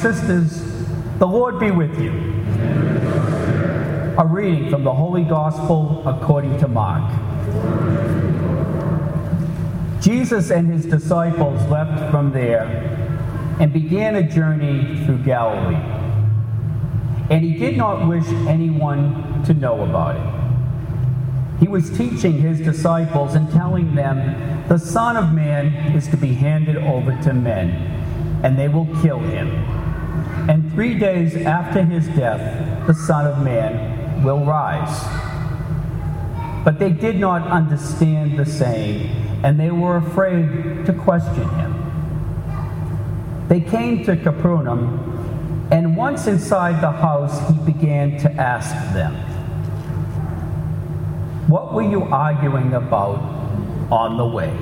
sisters, the Lord be with you. A reading from the Holy Gospel according to Mark. Jesus and his disciples left from there and began a journey through Galilee. And he did not wish anyone to know about it. He was teaching his disciples and telling them, The Son of Man is to be handed over to men, and they will kill him. And three days after his death, the Son of Man will rise. But they did not understand the saying and they were afraid to question him. They came to Capernaum, and once inside the house, he began to ask them, What were you arguing about on the way?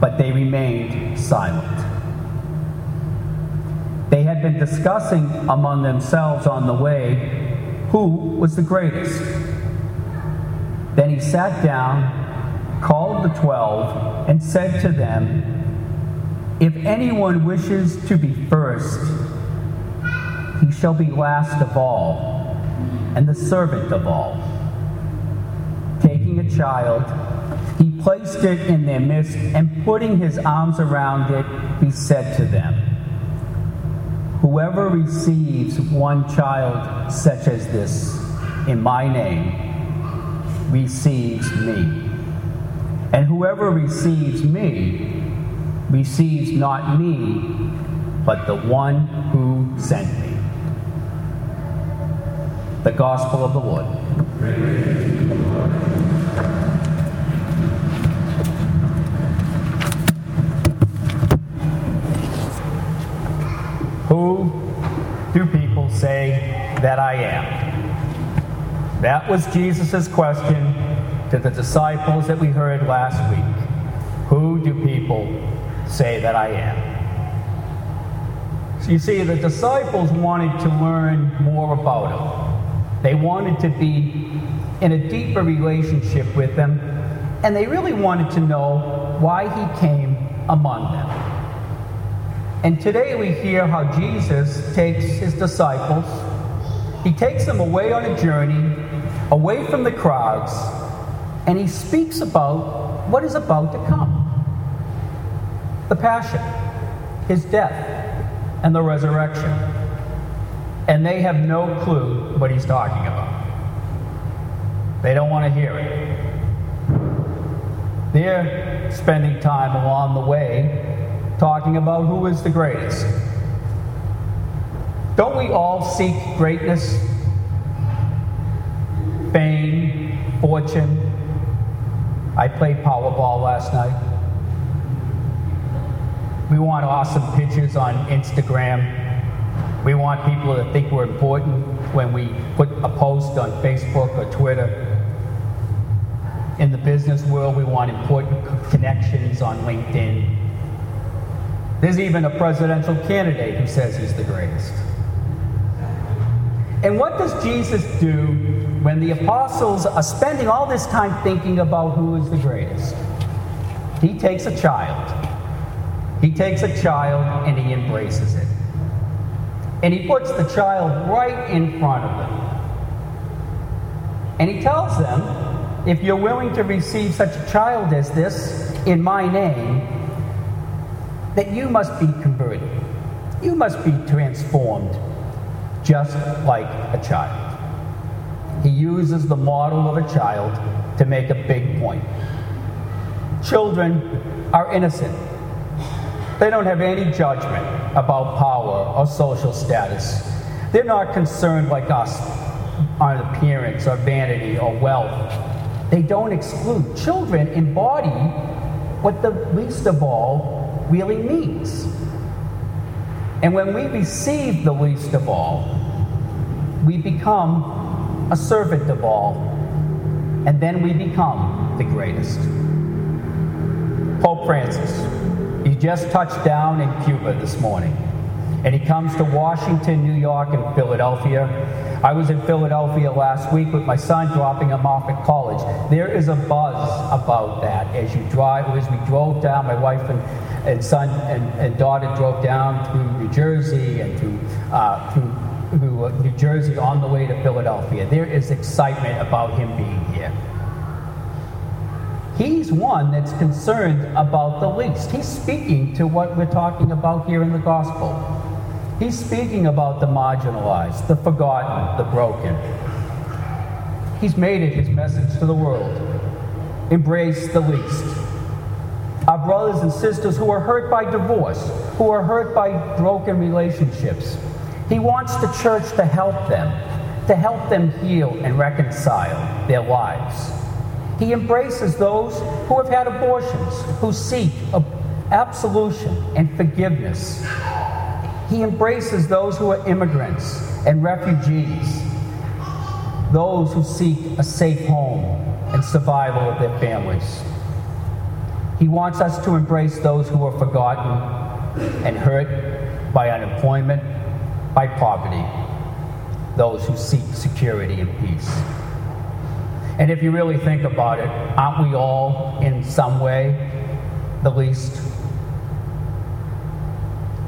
But they remained silent. They had been discussing among themselves on the way who was the greatest. Then he sat down, called the twelve, and said to them, If anyone wishes to be first, he shall be last of all, and the servant of all. Taking a child, he placed it in their midst, and putting his arms around it, he said to them, Whoever receives one child such as this in my name, receives me. And whoever receives me receives not me, but the one who sent me. The Gospel of the Lord. Who do people say that I am? That was Jesus' question to the disciples that we heard last week. Who do people say that I am? So you see, the disciples wanted to learn more about him. They wanted to be in a deeper relationship with him, and they really wanted to know why he came among them. And today we hear how Jesus takes his disciples, he takes them away on a journey away from the crowds, and he speaks about what is about to come the passion, his death, and the resurrection. And they have no clue what he's talking about. They don't want to hear it. They're spending time along the way talking about who is the greatest. Don't we all seek greatness? fame, fortune. I played Powerball last night. We want awesome pictures on Instagram. We want people to think we're important when we put a post on Facebook or Twitter. In the business world, we want important connections on LinkedIn. There's even a presidential candidate who says he's the greatest. And what does Jesus do when the apostles are spending all this time thinking about who is the greatest, he takes a child. He takes a child and he embraces it. And he puts the child right in front of them. And he tells them, if you're willing to receive such a child as this in my name, that you must be converted. You must be transformed just like a child. He uses the model of a child to make a big point. Children are innocent. They don't have any judgment about power or social status. They're not concerned like us on appearance or vanity or wealth. They don't exclude. Children embody what the least of all really means. And when we receive the least of all, we become a servant of all, and then we become the greatest. Pope Francis, he just touched down in Cuba this morning. And he comes to Washington, New York, and Philadelphia. I was in Philadelphia last week with my son dropping him off at college. There is a buzz about that as you drive, as we drove down, my wife and, and son and, and daughter drove down through New Jersey and through, uh, through, through uh, New Jersey on the way to Philadelphia. There is excitement about him being here. He's one that's concerned about the least. He's speaking to what we're talking about here in the gospel. He's speaking about the marginalized, the forgotten, the broken. He's made it his message to the world. Embrace the least. Our brothers and sisters who are hurt by divorce, who are hurt by broken relationships. He wants the church to help them, to help them heal and reconcile their lives. He embraces those who have had abortions, who seek absolution and forgiveness. He embraces those who are immigrants and refugees, those who seek a safe home and survival of their families. He wants us to embrace those who are forgotten and hurt by unemployment, by poverty, those who seek security and peace. And if you really think about it, aren't we all, in some way, the least?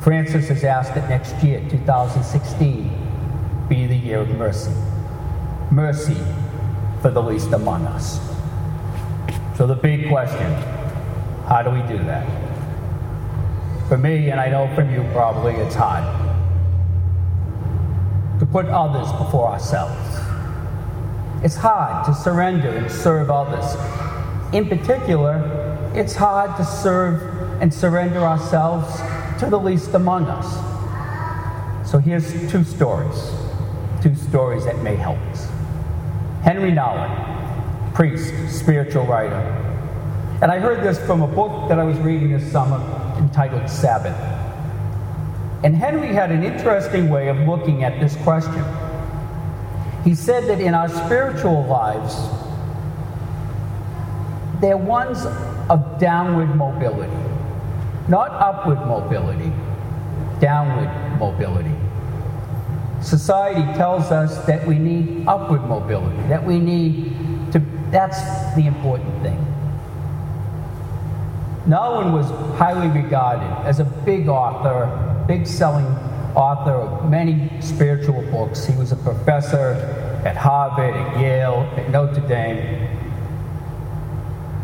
Francis has asked that next year, 2016, be the year of mercy. Mercy for the least among us. So, the big question how do we do that? For me, and I know from you probably, it's hard to put others before ourselves. It's hard to surrender and serve others. In particular, it's hard to serve and surrender ourselves to the least among us. So here's two stories, two stories that may help us. Henry Nouwen, priest, spiritual writer. And I heard this from a book that I was reading this summer entitled Sabbath. And Henry had an interesting way of looking at this question. He said that in our spiritual lives, they're ones of downward mobility, not upward mobility, downward mobility. Society tells us that we need upward mobility, that we need to, that's the important thing. Nouwen was highly regarded as a big author, big selling author of many spiritual books. He was a professor at Harvard, at Yale, at Notre Dame.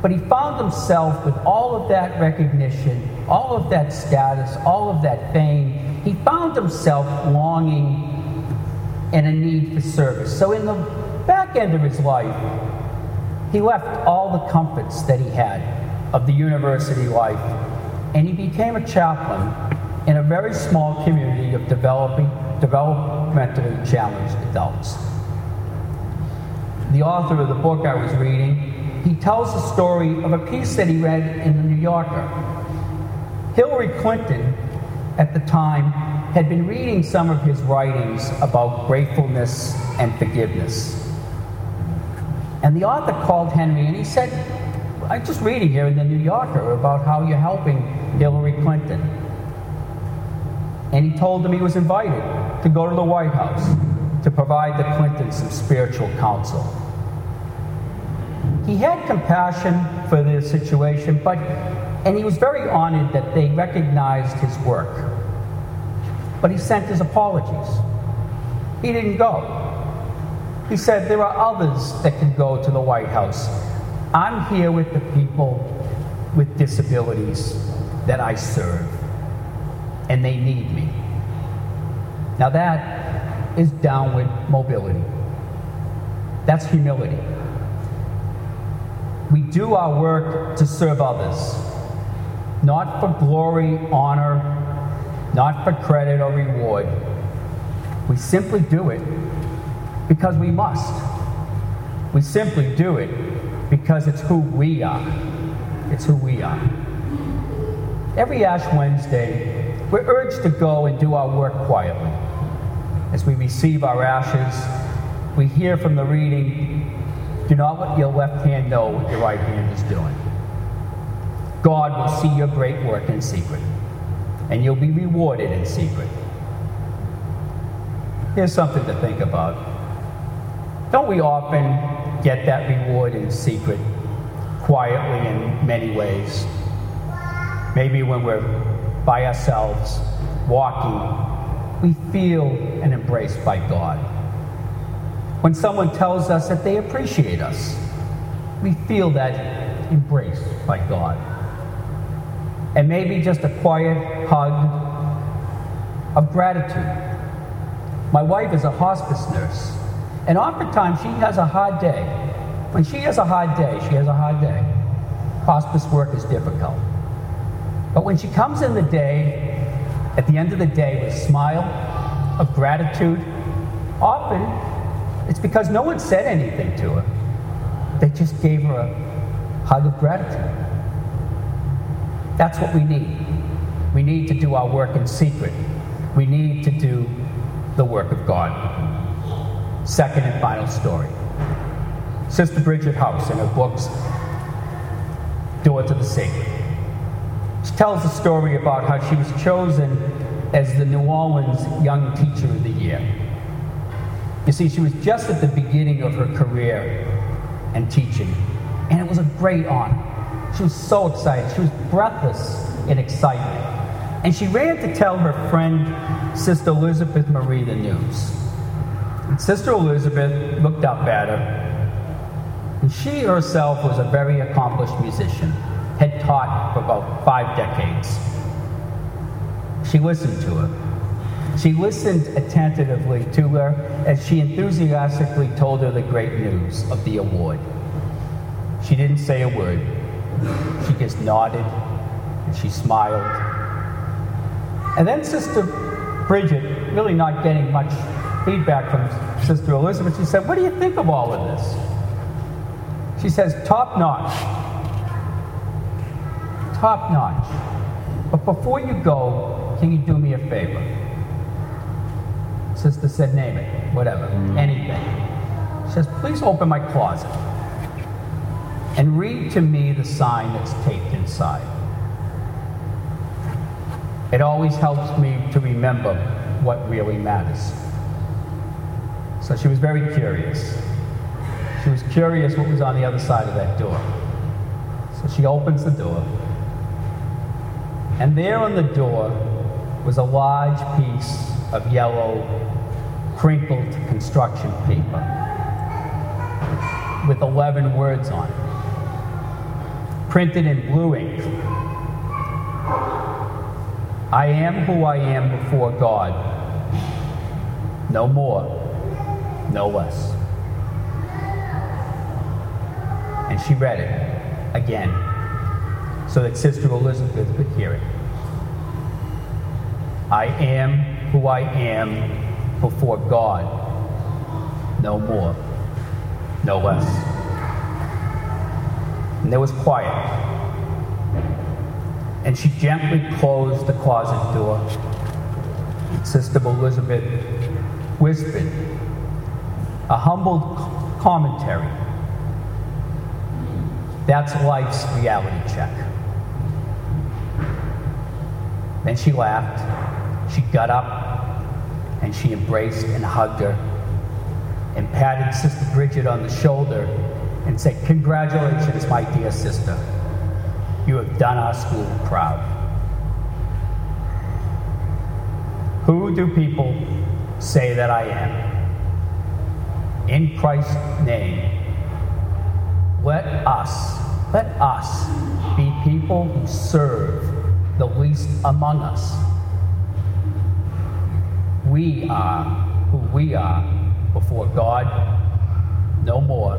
But he found himself with all of that recognition, all of that status, all of that fame. He found himself longing and a need for service. So, in the back end of his life, he left all the comforts that he had of the university life and he became a chaplain in a very small community of developing, developmentally challenged adults. The author of the book I was reading, he tells the story of a piece that he read in the New Yorker. Hillary Clinton, at the time, had been reading some of his writings about gratefulness and forgiveness. And the author called Henry and he said, I'm just reading here in the New Yorker about how you're helping Hillary Clinton and he told him he was invited to go to the White House to provide the Clintons some spiritual counsel. He had compassion for their situation, but and he was very honored that they recognized his work. But he sent his apologies. He didn't go. He said, There are others that can go to the White House. I'm here with the people with disabilities that I serve and they need me. Now that is downward mobility. That's humility. We do our work to serve others, not for glory, honor, not for credit or reward. We simply do it because we must. We simply do it because it's who we are. It's who we are. Every Ash Wednesday, we're urged to go and do our work quietly. As we receive our ashes, we hear from the reading do not let your left hand know what your right hand is doing. God will see your great work in secret, and you'll be rewarded in secret. here's something to think about. Don't we often get that reward in secret, quietly in many ways? Maybe when we're by ourselves, walking, we feel and embraced by God. When someone tells us that they appreciate us, we feel that embrace by God. And maybe just a quiet hug of gratitude. My wife is a hospice nurse, and oftentimes she has a hard day. When she has a hard day, she has a hard day. Hospice work is difficult. But when she comes in the day, at the end of the day, with a smile of gratitude, often it's because no one said anything to her. They just gave her a hug of gratitude. That's what we need. We need to do our work in secret. We need to do the work of God. Second and final story. Sister Bridget Haase, in her books, Door to the Sacred. She tells the story about how she was chosen as the New Orleans Young Teacher of the Year. You see, she was just at the beginning of her career and teaching, and it was a great honor. She was so excited. She was breathless in excitement. And she ran to tell her friend, Sister Elizabeth Marie, the news. And Sister Elizabeth looked up at her, and she herself was a very accomplished musician, had taught for about five decades. She listened to her. She listened attentively to her as she enthusiastically told her the great news of the award. She didn't say a word. She just nodded and she smiled. And then Sister Bridget, really not getting much feedback from Sister Elizabeth, she said, What do you think of all of this? She says, Top notch. Top notch. But before you go, can you do me a favor? Sister said, Name it, whatever, anything. She says, Please open my closet and read to me the sign that's taped inside. It always helps me to remember what really matters. So she was very curious. She was curious what was on the other side of that door. So she opens the door. And there on the door was a large piece of yellow, crinkled construction paper with 11 words on it, printed in blue ink. I am who I am before God. No more, no less. And she read it again so that Sister Elizabeth could hear it. I am who I am before God. No more, no less. And there was quiet. And she gently closed the closet door. Sister Elizabeth whispered a humble commentary. That's life's reality check. Then she laughed. She got up and she embraced and hugged her and patted Sister Bridget on the shoulder and said, Congratulations, my dear sister. You have done our school proud. Who do people say that I am? In Christ's name, let us, let us be people who serve the least among us. We are who we are before God, no more,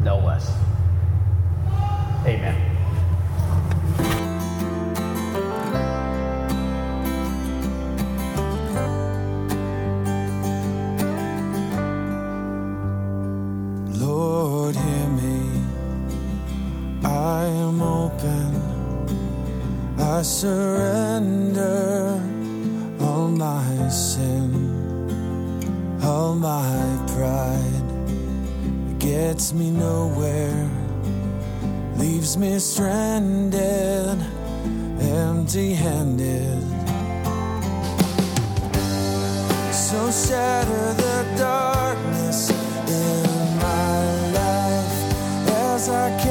no less. Amen. Lord, hear me. I am open. I surrender sin, all my pride. Gets me nowhere, leaves me stranded, empty handed. So shatter the darkness in my life as I carry